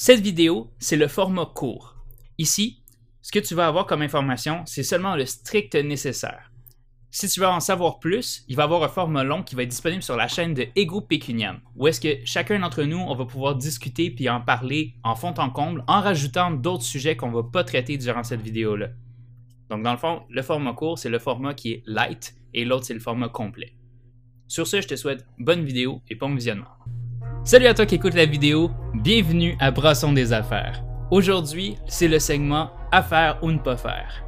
Cette vidéo, c'est le format court. Ici, ce que tu vas avoir comme information, c'est seulement le strict nécessaire. Si tu veux en savoir plus, il va y avoir un format long qui va être disponible sur la chaîne de Ego Pécuniam, où est-ce que chacun d'entre nous, on va pouvoir discuter puis en parler en fond en comble, en rajoutant d'autres sujets qu'on va pas traiter durant cette vidéo-là. Donc dans le fond, le format court, c'est le format qui est light et l'autre, c'est le format complet. Sur ce, je te souhaite bonne vidéo et bon visionnement. Salut à toi qui écoute la vidéo, bienvenue à Brasson des affaires. Aujourd'hui, c'est le segment Affaires ou ne pas faire.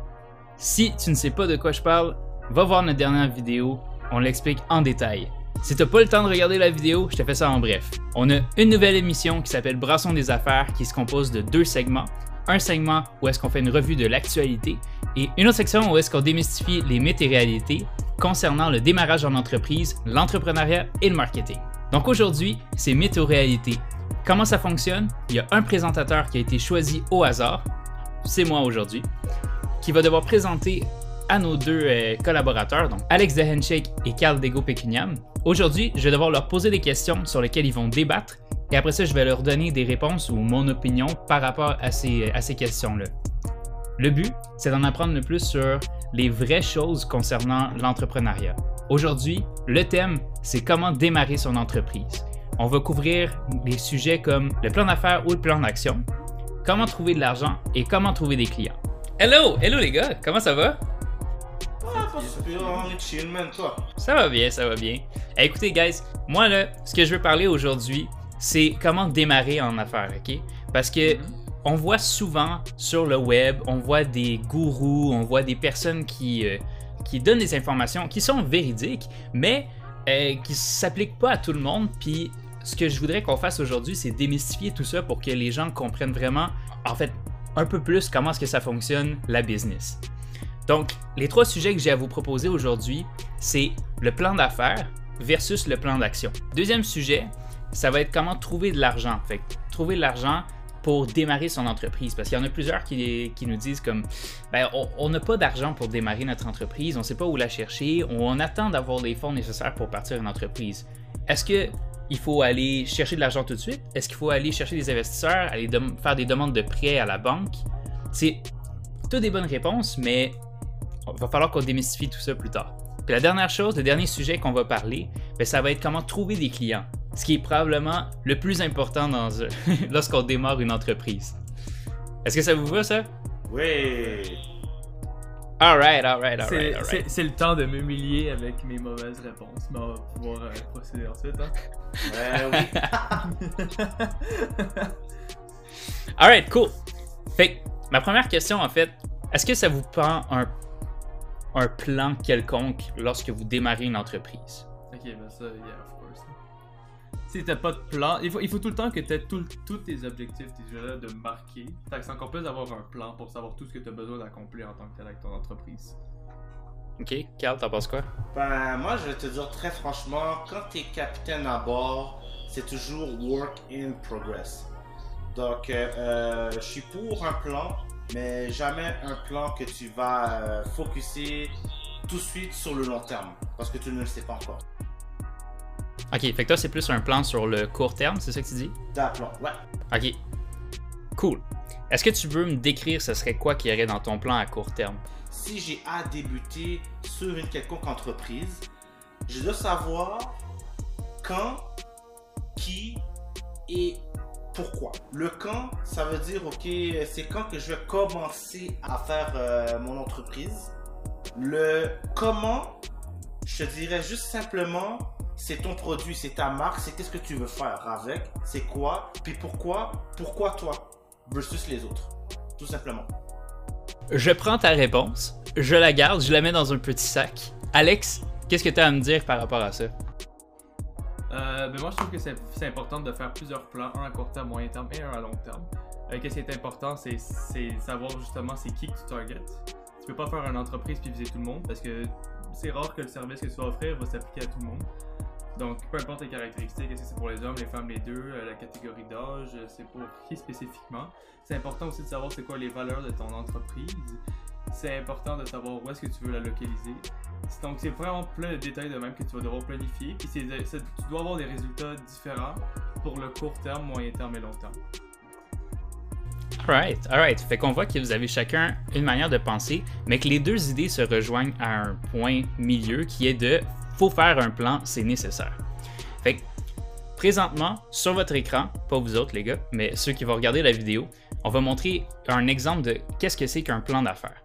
Si tu ne sais pas de quoi je parle, va voir notre dernière vidéo, on l'explique en détail. Si t'as pas le temps de regarder la vidéo, je te fais ça en bref. On a une nouvelle émission qui s'appelle Brasson des affaires qui se compose de deux segments. Un segment où est-ce qu'on fait une revue de l'actualité et une autre section où est-ce qu'on démystifie les mythes et réalités concernant le démarrage en entreprise, l'entrepreneuriat et le marketing. Donc aujourd'hui, c'est réalités. Comment ça fonctionne? Il y a un présentateur qui a été choisi au hasard, c'est moi aujourd'hui, qui va devoir présenter à nos deux euh, collaborateurs, donc Alex de Handshake et Carl Dego Pecuniam. Aujourd'hui, je vais devoir leur poser des questions sur lesquelles ils vont débattre et après ça, je vais leur donner des réponses ou mon opinion par rapport à ces, à ces questions-là. Le but, c'est d'en apprendre le plus sur les vraies choses concernant l'entrepreneuriat. Aujourd'hui, le thème, c'est comment démarrer son entreprise. On va couvrir des sujets comme le plan d'affaires ou le plan d'action, comment trouver de l'argent et comment trouver des clients. Hello, hello les gars, comment ça va? Ça va bien, ça va bien. Eh, écoutez, guys, moi là, ce que je veux parler aujourd'hui, c'est comment démarrer en affaires, ok? Parce que on voit souvent sur le web, on voit des gourous, on voit des personnes qui, euh, qui donnent des informations qui sont véridiques, mais euh, qui s'appliquent pas à tout le monde. Puis ce que je voudrais qu'on fasse aujourd'hui, c'est démystifier tout ça pour que les gens comprennent vraiment, en fait, un peu plus comment est-ce que ça fonctionne la business. Donc, les trois sujets que j'ai à vous proposer aujourd'hui, c'est le plan d'affaires versus le plan d'action. Deuxième sujet, ça va être comment trouver de l'argent. Fait trouver de l'argent pour démarrer son entreprise. Parce qu'il y en a plusieurs qui, nous disent comme, ben, on n'a pas d'argent pour démarrer notre entreprise, on ne sait pas où la chercher, on, attend d'avoir les fonds nécessaires pour partir une entreprise. Est-ce que il faut aller chercher de l'argent tout de suite? Est-ce qu'il faut aller chercher des investisseurs, aller faire des demandes de prêts à la banque? C'est toutes des bonnes réponses, mais il va falloir qu'on démystifie tout ça plus tard. Puis la dernière chose, le dernier sujet qu'on va parler, ben, ça va être comment trouver des clients. Ce qui est probablement le plus important dans, lorsqu'on démarre une entreprise. Est-ce que ça vous va, ça? Oui! Alright, alright, alright, alright. C'est le temps de m'humilier avec mes mauvaises réponses, mais on va pouvoir euh, procéder ensuite, hein? Ouais, oui. alright, cool. Fait ma première question, en fait, est-ce que ça vous prend un, un plan quelconque lorsque vous démarrez une entreprise? Ok, ben ça, yeah, of course. Si t'as pas de plan, il faut, il faut tout le temps que t'aies tous tes objectifs, tes là de marquer. Fait que c'est encore plus d'avoir un plan pour savoir tout ce que t'as besoin d'accomplir en tant que tel avec ton entreprise. Ok, Carl, t'en penses quoi? Ben, moi, je vais te dire très franchement, quand t'es capitaine à bord, c'est toujours work in progress. Donc, euh, euh, je suis pour un plan, mais jamais un plan que tu vas euh, focuser tout de suite sur le long terme, parce que tu ne le sais pas encore. Ok, fait que toi, c'est plus un plan sur le court terme, c'est ça que tu dis? un plan, ouais. Ok. Cool. Est-ce que tu veux me décrire ce serait quoi qui y aurait dans ton plan à court terme? Si j'ai à débuter sur une quelconque entreprise, je dois savoir quand, qui et pourquoi. Le quand, ça veut dire, ok, c'est quand que je vais commencer à faire euh, mon entreprise. Le comment, je te dirais juste simplement, c'est ton produit, c'est ta marque, c'est qu'est-ce que tu veux faire avec, c'est quoi, puis pourquoi, pourquoi toi versus les autres, tout simplement. Je prends ta réponse, je la garde, je la mets dans un petit sac. Alex, qu'est-ce que tu as à me dire par rapport à ça? Euh, ben moi, je trouve que c'est important de faire plusieurs plans, un à court terme, moyen terme et un à long terme. Euh, Qu'est-ce qui est important, c'est savoir justement c'est qui que tu targets. Tu peux pas faire une entreprise puis viser tout le monde parce que c'est rare que le service que tu vas offrir va s'appliquer à tout le monde. Donc, peu importe les caractéristiques, est-ce que c'est pour les hommes, les femmes, les deux, euh, la catégorie d'âge, euh, c'est pour qui spécifiquement. C'est important aussi de savoir c'est quoi les valeurs de ton entreprise. C'est important de savoir où est-ce que tu veux la localiser. Donc, c'est vraiment plein de détails de même que tu vas devoir planifier. Puis, tu dois avoir des résultats différents pour le court terme, moyen terme et long terme. Alright, alright. Fait qu'on voit que vous avez chacun une manière de penser, mais que les deux idées se rejoignent à un point milieu qui est de faut faire un plan, c'est nécessaire. Fait que présentement, sur votre écran, pas vous autres les gars, mais ceux qui vont regarder la vidéo, on va montrer un exemple de qu'est-ce que c'est qu'un plan d'affaires.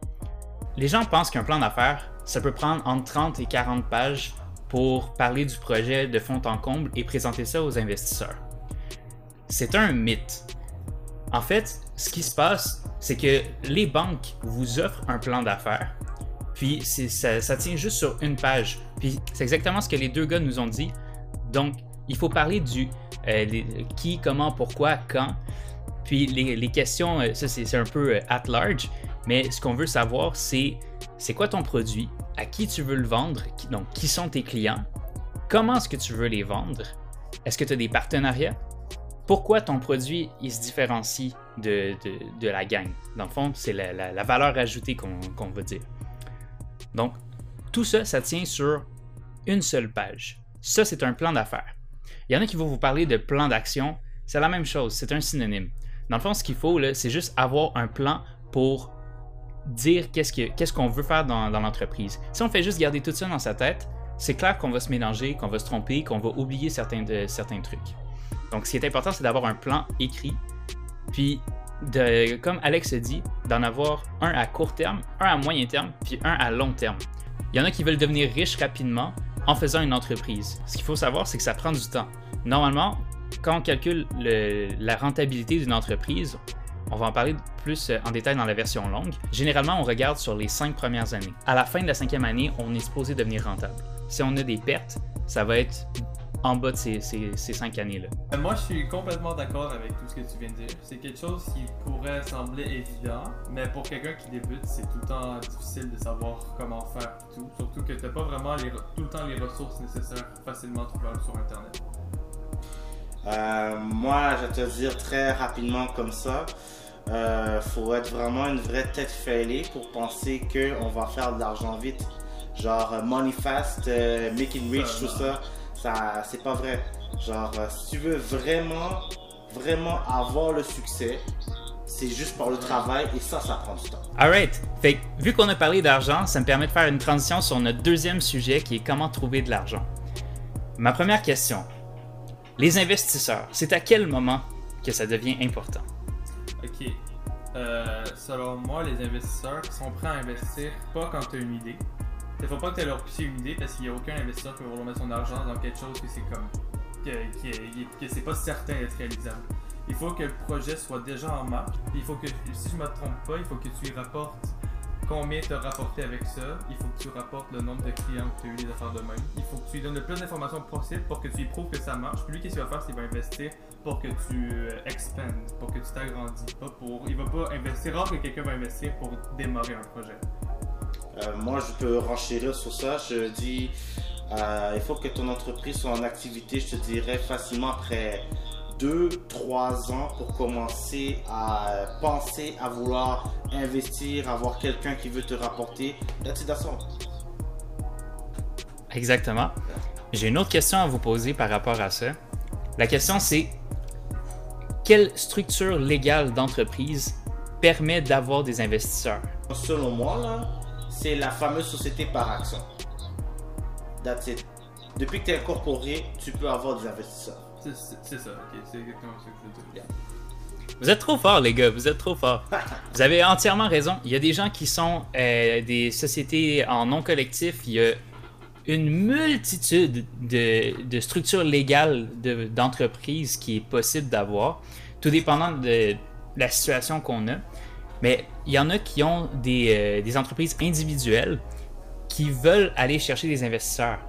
Les gens pensent qu'un plan d'affaires, ça peut prendre entre 30 et 40 pages pour parler du projet de fond en comble et présenter ça aux investisseurs. C'est un mythe. En fait, ce qui se passe, c'est que les banques vous offrent un plan d'affaires, puis ça, ça tient juste sur une page. C'est exactement ce que les deux gars nous ont dit. Donc, il faut parler du euh, qui, comment, pourquoi, quand. Puis les, questions, euh, ça c'est un peu euh, at large, mais ce qu'on veut savoir, c'est c'est quoi ton produit, à qui tu veux le vendre, donc qui sont tes clients, comment est-ce que tu veux les vendre, est-ce que tu as des partenariats, pourquoi ton produit il se différencie de, la gang? Dans le fond, c'est la, valeur ajoutée qu'on veut dire. Donc, tout ça, ça tient sur une seule page. Ça, c'est un plan d'affaires. Il y en a qui vont vous parler de plan d'action. C'est la même chose, c'est un synonyme. Dans le fond, ce qu'il faut, c'est juste avoir un plan pour dire qu'est-ce qu'on veut faire dans, l'entreprise. Si on fait juste garder tout ça dans sa tête, c'est clair qu'on va se mélanger, qu'on va se tromper, qu'on va oublier certains, trucs. Donc, ce qui est important, c'est d'avoir un plan écrit, puis, comme Alex dit, d'en avoir un à court terme, un à moyen terme, puis un à long terme. Il y en a qui veulent devenir riches rapidement en faisant une entreprise. Ce qu'il faut savoir, c'est que ça prend du temps. Normalement, quand on calcule la rentabilité d'une entreprise, on va en parler plus euh, en détail dans la version longue. Généralement, on regarde sur les cinq premières années. À la fin de la cinquième année, on est supposé devenir rentable. Si on a des pertes, ça va être en bas de ces, cinq années-là. Moi, je suis complètement d'accord avec tout ce que tu viens de dire. C'est quelque chose qui pourrait sembler évident, mais pour quelqu'un qui débute, c'est tout le temps difficile de savoir comment faire tout. Surtout que tu n'as pas vraiment tout le temps les ressources nécessaires facilement trouvables sur Internet. Euh, moi, je vais te dire très rapidement comme ça. Euh, faut être vraiment une vraie tête fêlée pour penser qu'on va faire de l'argent vite. Genre euh, money fast, euh, making rich, tout ça, ça c'est pas vrai. Genre, si tu veux vraiment, vraiment avoir le succès, c'est juste par le travail et ça, ça prend du temps. Alright. Fait vu qu'on a parlé d'argent, ça me permet de faire une transition sur notre deuxième sujet qui est comment trouver de l'argent. Ma première question, les investisseurs, c'est à quel moment que ça devient important? Ok. Euh, selon moi, les investisseurs sont prêts à investir pas quand tu as une idée. Il faut pas que tu leur pisser une idée parce qu'il n'y a aucun investisseur qui va vouloir mettre son argent dans quelque chose que c'est comme. que, c'est pas certain d'être réalisable. Il faut que le projet soit déjà en marche. Il faut que, si je me trompe pas, il faut que tu y rapportes combien tu as rapporté avec ça. Il faut que tu rapportes le nombre de clients que tu as eu des affaires de même. Il faut que tu lui donnes le plus d'informations possible pour que tu lui prouves que ça marche. Puis lui, qu'est-ce qu'il va faire? C'est va investir pour que tu euh, expandes, pour que tu t'agrandis. Pas pour... Il va pas investir. Rare que quelqu'un va investir pour démarrer un projet. Euh, moi, je peux renchérir sur ça. Je dis, euh, il faut que ton entreprise soit en activité, je te dirais facilement après 2-3 ans pour commencer à penser à vouloir investir, avoir quelqu'un qui veut te rapporter. That's Exactement. J'ai une autre question à vous poser par rapport à ça. La question c'est quelle structure légale d'entreprise permet d'avoir des investisseurs? Selon moi, c'est la fameuse société par action. That's it. Depuis que tu es incorporé, tu peux avoir des investisseurs. C'est ça, ok, c'est exactement ce que je veux dire. Vous êtes trop fort, les gars, vous êtes trop fort. vous avez entièrement raison. Il y a des gens qui sont euh, des sociétés en non collectif. Il y a une multitude de, structures légales d'entreprises qui est possible d'avoir, tout dépendant de la situation qu'on a. Mais il y en a qui ont des, euh, des entreprises individuelles qui veulent aller chercher des investisseurs.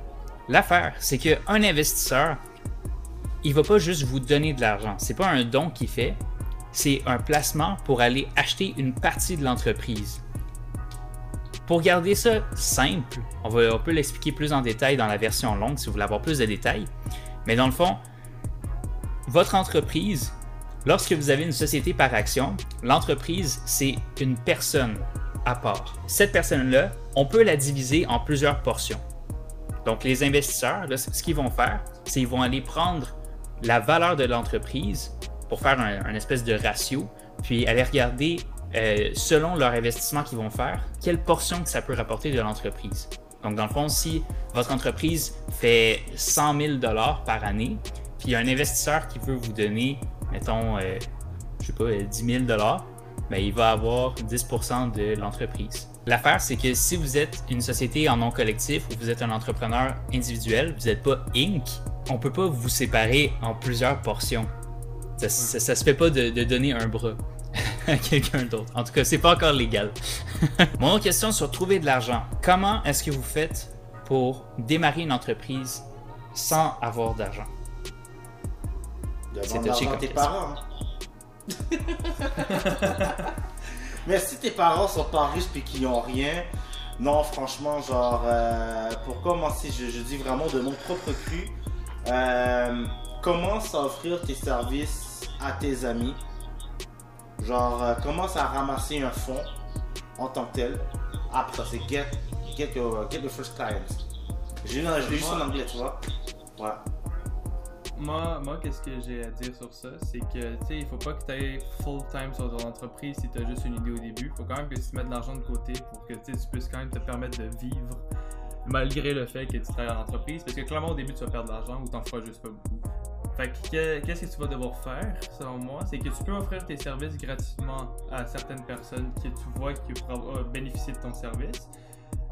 L'affaire, c'est qu'un investisseur, il va pas juste vous donner de l'argent. C'est pas un don qu'il fait, c'est un placement pour aller acheter une partie de l'entreprise. Pour garder ça simple, on, va, on peut l'expliquer plus en détail dans la version longue si vous voulez avoir plus de détails. Mais dans le fond, votre entreprise, lorsque vous avez une société par action, l'entreprise, c'est une personne à part. Cette personne-là, on peut la diviser en plusieurs portions. Donc, les investisseurs, ce qu'ils vont faire, c'est qu'ils vont aller prendre la valeur de l'entreprise, pour faire un, espèce de ratio, puis aller regarder euh, selon leur investissement qu'ils vont faire, quelle portion que ça peut rapporter de l'entreprise. Donc, dans le fond, si votre entreprise fait 100 000 par année, puis il y a un investisseur qui veut vous donner, mettons, euh, je sais pas, 10 000 ben, il va avoir 10% de l'entreprise. L'affaire, c'est que si vous êtes une société en nom collectif ou vous êtes un entrepreneur individuel, vous n'êtes pas Inc., on peut pas vous séparer en plusieurs portions. Ça, ça, ça se fait pas de, de donner un bras à quelqu'un d'autre. En tout cas, c'est pas encore légal. Mon autre question sur trouver de l'argent. Comment est-ce que vous faites pour démarrer une entreprise sans avoir d'argent? C'est Demande l'argent à tes question. parents. hein. Mais si tes parents sont pas riches et qu'ils ont rien, non, franchement, genre, euh, pour commencer, je, je dis vraiment de mon propre cru, euh, commence à offrir tes services à tes amis? Genre, euh, commence à ramasser un fonds en tant que tel? Après, c'est get, get, your, get your first clients. J'ai eu- je l'ai juste en anglais, tu vois. Ouais. Moi, moi qu'est-ce que j'ai à dire sur ça, c'est que tu sais, il faut pas que tu ailles full time sur ton entreprise si tu as juste une idée au début. Faut quand même que tu mettes de l'argent de côté pour que tu puisses quand même te permettre de vivre malgré le fait que tu travailles en entreprise. Parce que clairement, au début, tu vas perdre de l'argent ou t'en feras juste pas beaucoup. Fait que que- qu'est-ce que tu vas devoir faire, selon moi, c'est que tu peux offrir tes services gratuitement à certaines personnes que tu vois qui pourraient euh, bénéficier de ton service.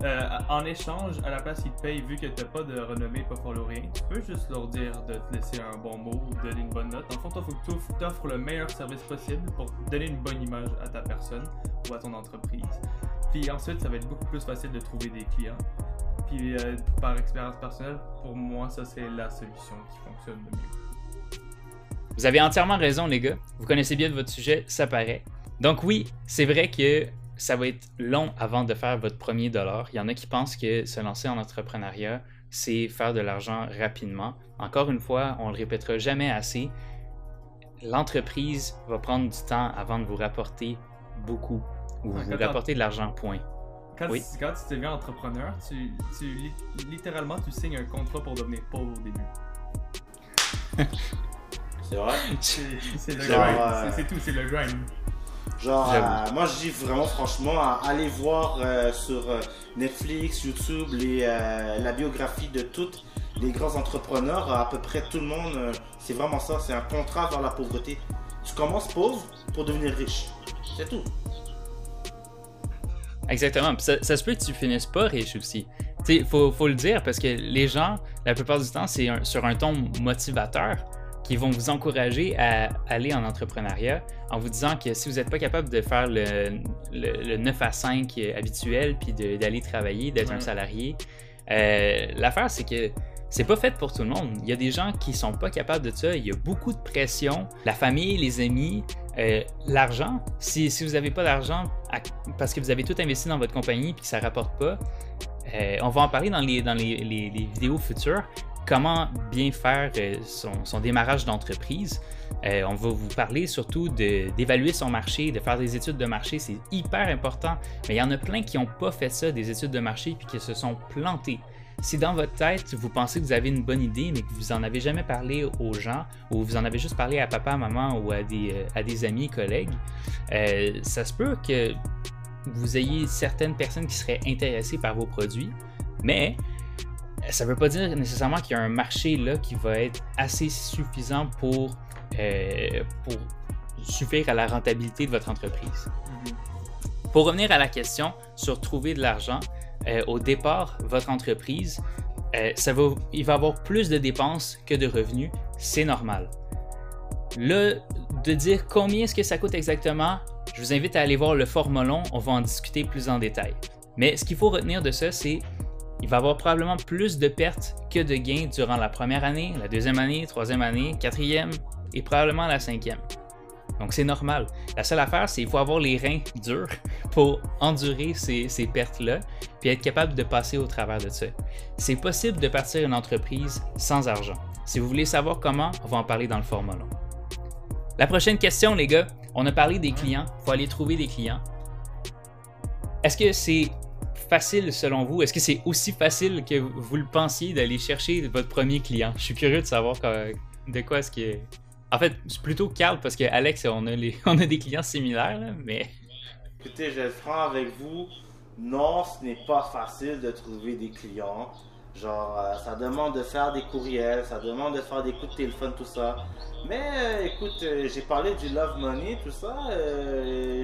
Euh, en échange, à la place qu'ils te payent, vu que t'as pas de renommée, pas follow rien, tu peux juste leur dire de te laisser un bon mot ou donner une bonne note. En fond, il faut que tu offres le meilleur service possible pour donner une bonne image à ta personne ou à ton entreprise. Puis ensuite, ça va être beaucoup plus facile de trouver des clients. Puis euh, par expérience personnelle, pour moi, ça c'est la solution qui fonctionne le mieux. Vous avez entièrement raison, les gars. Vous connaissez bien votre sujet, ça paraît. Donc oui, c'est vrai que ça va être long avant de faire votre premier dollar. Il y en a qui pensent que se lancer en entrepreneuriat, c'est faire de l'argent rapidement. Encore une fois, on le répétera jamais assez. L'entreprise va prendre du temps avant de vous rapporter beaucoup ou vous t'en- rapporter de l'argent, point. Quand, Oui. tu, quand tu deviens entrepreneur, tu, tu li- littéralement tu signes un contrat pour devenir pauvre au début. C'est vrai? C'est le grind. euh, C'est tout, c'est le grind. Genre, euh, moi je dis vraiment franchement, à aller voir euh, sur euh, Netflix, YouTube, les, euh, la biographie de tous les grands entrepreneurs, à peu près tout le monde, c'est vraiment ça, c'est un contrat vers la pauvreté. Tu commences pauvre pour devenir riche. C'est tout. Exactement. Ça, ça se peut que tu finisses pas riche aussi. Tu sais, faut, faut le dire parce que les gens, la plupart du temps, c'est sur un ton motivateur qui vont vous encourager à aller en entrepreneuriat en vous disant que si vous n'êtes pas capable de faire le, le- le 9 à 5 habituel puis d'aller travailler, d'être un salarié, euh, l'affaire c'est que c'est pas fait pour tout le monde. Il y a des gens qui sont pas capables de ça. Il y a beaucoup de pression. La famille, les amis, euh, l'argent. Si, si vous n'avez pas d'argent parce que vous avez tout investi dans votre compagnie et que ça rapporte pas, euh, on va en parler dans les, dans les, les- les vidéos futures. Comment bien faire euh, son, démarrage d'entreprise. Euh, on va vous parler surtout d'évaluer son marché, de faire des études de marché. C'est hyper important. Mais il y en a plein qui n'ont pas fait ça, des études de marché, puis qui se sont plantés. Si dans votre tête, vous pensez que vous avez une bonne idée, mais que vous en avez jamais parlé aux gens, ou vous en avez juste parlé à papa, maman ou à des, euh, amis, collègues, ça se peut que vous ayez certaines personnes qui seraient intéressées par vos produits, mais ça ne veut pas dire nécessairement qu'il y a un marché là qui va être assez suffisant pour, euh, pour suffire à la rentabilité de votre entreprise. Pour revenir à la question sur trouver de l'argent, euh, au départ, votre entreprise, euh, ça va, il va avoir plus de dépenses que de revenus, c'est normal. Là, de dire combien est-ce que ça coûte exactement, je vous invite à aller voir le format long, on va en discuter plus en détail. Mais ce qu'il faut retenir de ça, c'est il va avoir probablement plus de pertes que de gains durant la première année, la deuxième année, troisième année, quatrième et probablement la cinquième. Donc c'est normal. La seule affaire, c'est qu'il faut avoir les reins durs pour endurer ces, ces pertes-là, puis être capable de passer au travers de ça. C'est possible de partir une entreprise sans argent. Si vous voulez savoir comment, on va en parler dans le format long. La prochaine question, les gars, on a parlé des clients, il faut aller trouver des clients. Est-ce que c'est facile selon vous? Est-ce que c'est aussi facile que vous le pensiez d'aller chercher votre premier client? Je suis curieux de savoir de quoi est-ce que... En fait, c'est plutôt Carl parce que Alex, on a, des clients similaires, mais. Écoutez, je vais être franc avec vous. Non, ce n'est pas facile de trouver des clients. Genre, euh, ça demande de faire des courriels, ça demande de faire des coups de téléphone, tout ça. Mais euh, écoute, euh, j'ai parlé du Love Money, tout ça.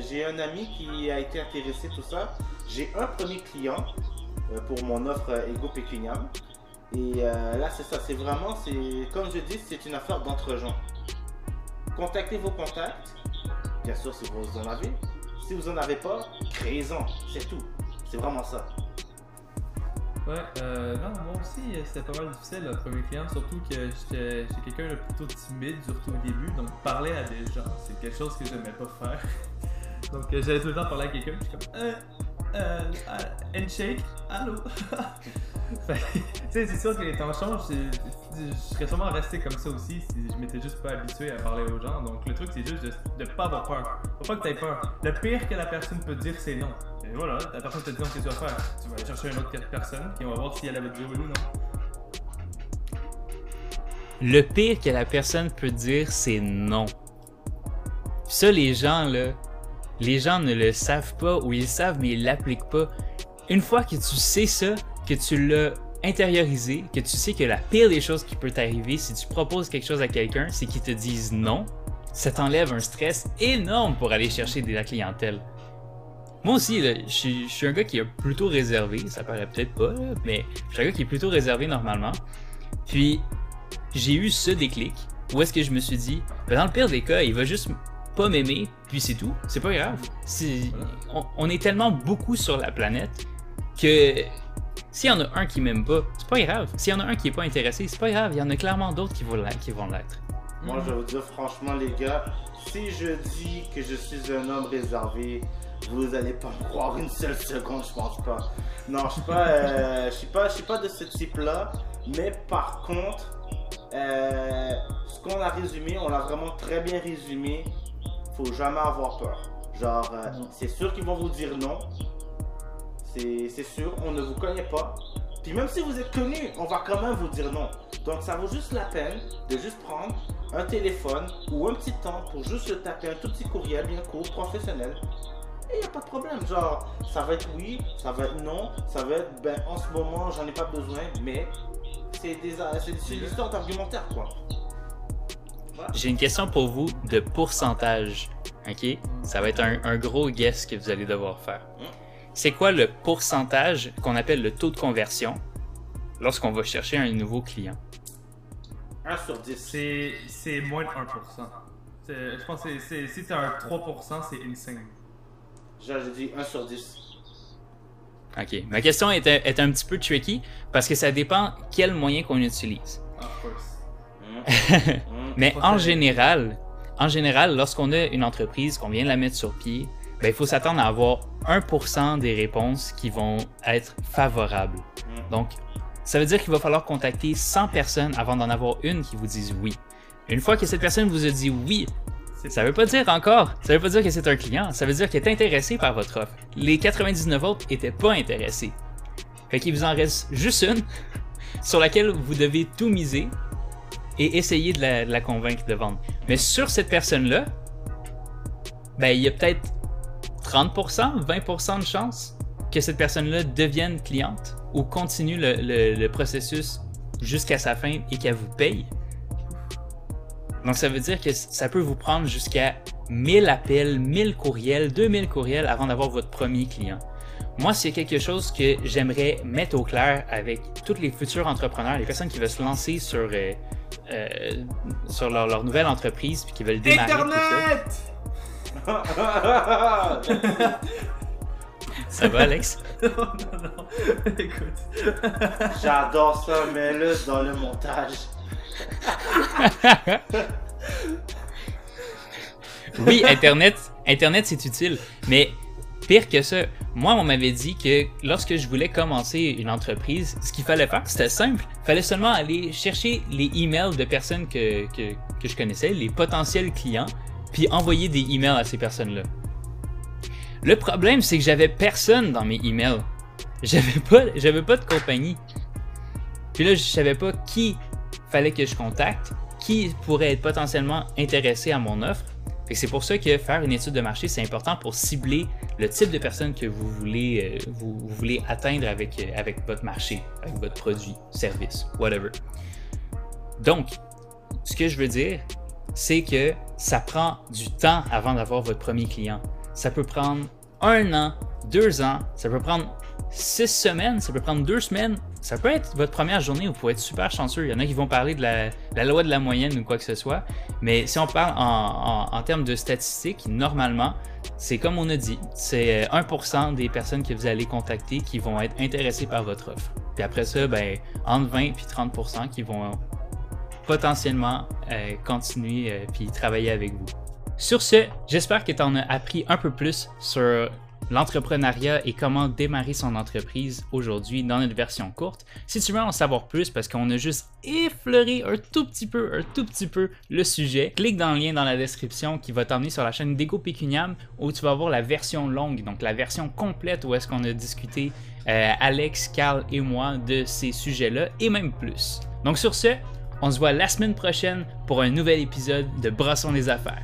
j'ai un ami qui a été intéressé, tout ça. J'ai un premier client euh, pour mon offre Ego Pecuniam. Et euh, là, c'est ça, c'est vraiment, comme je dis, c'est une affaire d'entre gens. Contactez vos contacts, bien sûr si vous en avez. Si vous en avez pas, créez-en, c'est tout. C'est vraiment ça. Ouais, euh, non, moi aussi, euh, c'était pas mal difficile, le premier client, surtout que j'étais quelqu'un de plutôt timide, surtout au début, donc parler à des gens, c'est quelque chose que j'aimais pas faire. Donc j'allais tout le temps parler à quelqu'un, je suis comme, euh, euh, euh, handshake, allô? C'est sûr que les temps changent, je serais sûrement resté comme ça aussi si je m'étais juste pas habitué à parler aux gens, donc le truc c'est juste de, de pas avoir peur. Faut pas que t'aies peur. Le pire que la personne peut dire, c'est non. Et voilà, la personne te dit non, qu'est-ce que tu vas faire? Tu vas aller chercher une autre personne, puis on va voir si elle avait dit oui ou non. Le pire que la personne peut dire, c'est non. Ça, les gens, là, les gens ne le savent pas ou ils savent, mais ils l'appliquent pas. Une fois que tu sais ça, que tu l'as intériorisé, que tu sais que la pire des choses qui peut t'arriver si tu proposes quelque chose à quelqu'un, c'est qu'ils te disent non, ça t'enlève un stress énorme pour aller chercher de la clientèle. Moi aussi, je suis- un gars qui est plutôt réservé, ça paraît peut-être pas, mais je suis un gars qui est plutôt réservé normalement. Puis, j'ai eu ce déclic où est-ce que je me suis dit, ben, dans le pire des cas, il va juste pas m'aimer, puis c'est tout. C'est pas grave. On, on est tellement beaucoup sur la planète que s'il y en a un qui m'aime pas, c'est pas grave. S'il y en a un qui est pas intéressé, c'est pas grave. Il y en a clairement d'autres qui vont l'être- qui vont l'être. Moi, je vais vous dire franchement, les gars, si je dis que je suis un homme réservé, vous allez pas me croire une seule seconde, je pense pas. Non, je suis pas, euh, je suis pas, je suis pas de ce type-là. Mais par contre, euh, ce qu'on a résumé, on l'a vraiment très bien résumé. Faut jamais avoir peur. Genre, euh, c'est sûr qu'ils vont vous dire non. C'est c'est sûr, on ne vous connaît pas. Puis même si vous êtes connu, on va quand même vous dire non. Donc ça vaut juste la peine de juste prendre un téléphone ou un petit temps pour juste se taper un tout petit courriel bien court, professionnel. Et il n'y a pas de problème. Genre, ça va être oui, ça va être non, ça va être ben en ce moment j'en ai pas besoin, mais c'est des c'est c'est une histoire d'argumentaire quoi. J'ai une question pour vous de pourcentage. Ok? Ça va être un, un gros guess que vous allez devoir faire. C'est quoi le pourcentage qu'on appelle le taux de conversion lorsqu'on va chercher un nouveau client? 1 sur 10. C'est moins de 1%. C'est- Je pense que c'est- c'est- si t'as un 3%, c'est insane. Genre, j'ai dit 1 sur 10. Ok. Ma question est, est un petit peu tricky parce que ça dépend quel moyen qu'on utilise. Of course. Mais en général, en général, lorsqu'on a une entreprise, qu'on vient de la mettre sur pied, ben, il faut s'attendre à avoir 1% des réponses qui vont être favorables. Donc, ça veut dire qu'il va falloir contacter 100 personnes avant d'en avoir une qui vous dise oui. Une fois que cette personne vous a dit oui, ça veut pas dire encore, ça veut pas dire que c'est un client, ça veut dire qu'il est intéressé par votre offre. Les 99 autres étaient pas intéressés. Fait qu'il vous en reste juste une sur laquelle vous devez tout miser et essayer de la, convaincre de vendre. Mais sur cette personne-là, ben il y a peut-être 30%, 20% de chance que cette personne-là devienne cliente ou continue le processus jusqu'à sa fin et qu'elle vous paye. Donc ça veut dire que ça peut vous prendre jusqu'à 1000 appels, 1000 courriels, 2000 courriels avant d'avoir votre premier client. Moi, c'est quelque chose que j'aimerais mettre au clair avec tous les futurs entrepreneurs, les personnes qui veulent se lancer sur, euh, euh, sur leur, leur nouvelle entreprise puis qui veulent démarrer. tout ça. Internet! Ça va, Alex? non, non, non. Écoute. J'adore ça, mets-le dans le montage. Oui, Internet, Internet c'est utile, mais pire que ça, moi on m'avait dit que lorsque je voulais commencer une entreprise, ce qu'il fallait faire, c'était simple. Il fallait seulement aller chercher les emails de personnes que, que, que je connaissais, les potentiels clients, puis envoyer des emails à ces personnes-là. Le problème, c'est que j'avais personne dans mes emails. J'avais pas, j'avais pas de compagnie. Puis là, je savais pas qui fallait que je contacte. qui pourrait être potentiellement intéressé à mon offre. C'est pour ça que faire une étude de marché, c'est important pour cibler le type de personnes que vous voulez, euh, vous, voulez atteindre euh, avec votre marché, avec votre produit, service, whatever. Donc, ce que je veux dire, c'est que ça prend du temps avant d'avoir votre premier client. Ça peut prendre un an, deux ans, ça peut prendre six semaines, ça peut prendre deux semaines, ça peut être votre première journée, vous pouvez être super chanceux. Il y en a qui vont parler de la, loi de la moyenne ou quoi que ce soit. Mais si on parle en, termes de statistiques, normalement, c'est comme on a dit, c'est 1% des personnes que vous allez contacter qui vont être intéressées par votre offre. Puis après ça, ben, entre 20 et 30% qui vont potentiellement euh, continuer euh, travailler avec vous. Sur ce, j'espère que tu en as appris un peu plus sur l'entrepreneuriat et comment démarrer son entreprise aujourd'hui dans notre version courte. Si tu veux en savoir plus, parce qu'on a juste effleuré un tout petit peu, un tout petit peu le sujet, clique dans le lien dans la description qui va t'emmener sur la chaîne d'Ego Pécuniam où tu vas voir la version longue, donc la version complète où est-ce qu'on a discuté euh, Alex, Carl et moi de ces sujets-là et même plus. Donc sur ce, on se voit la semaine prochaine pour un nouvel épisode de Brassons les affaires.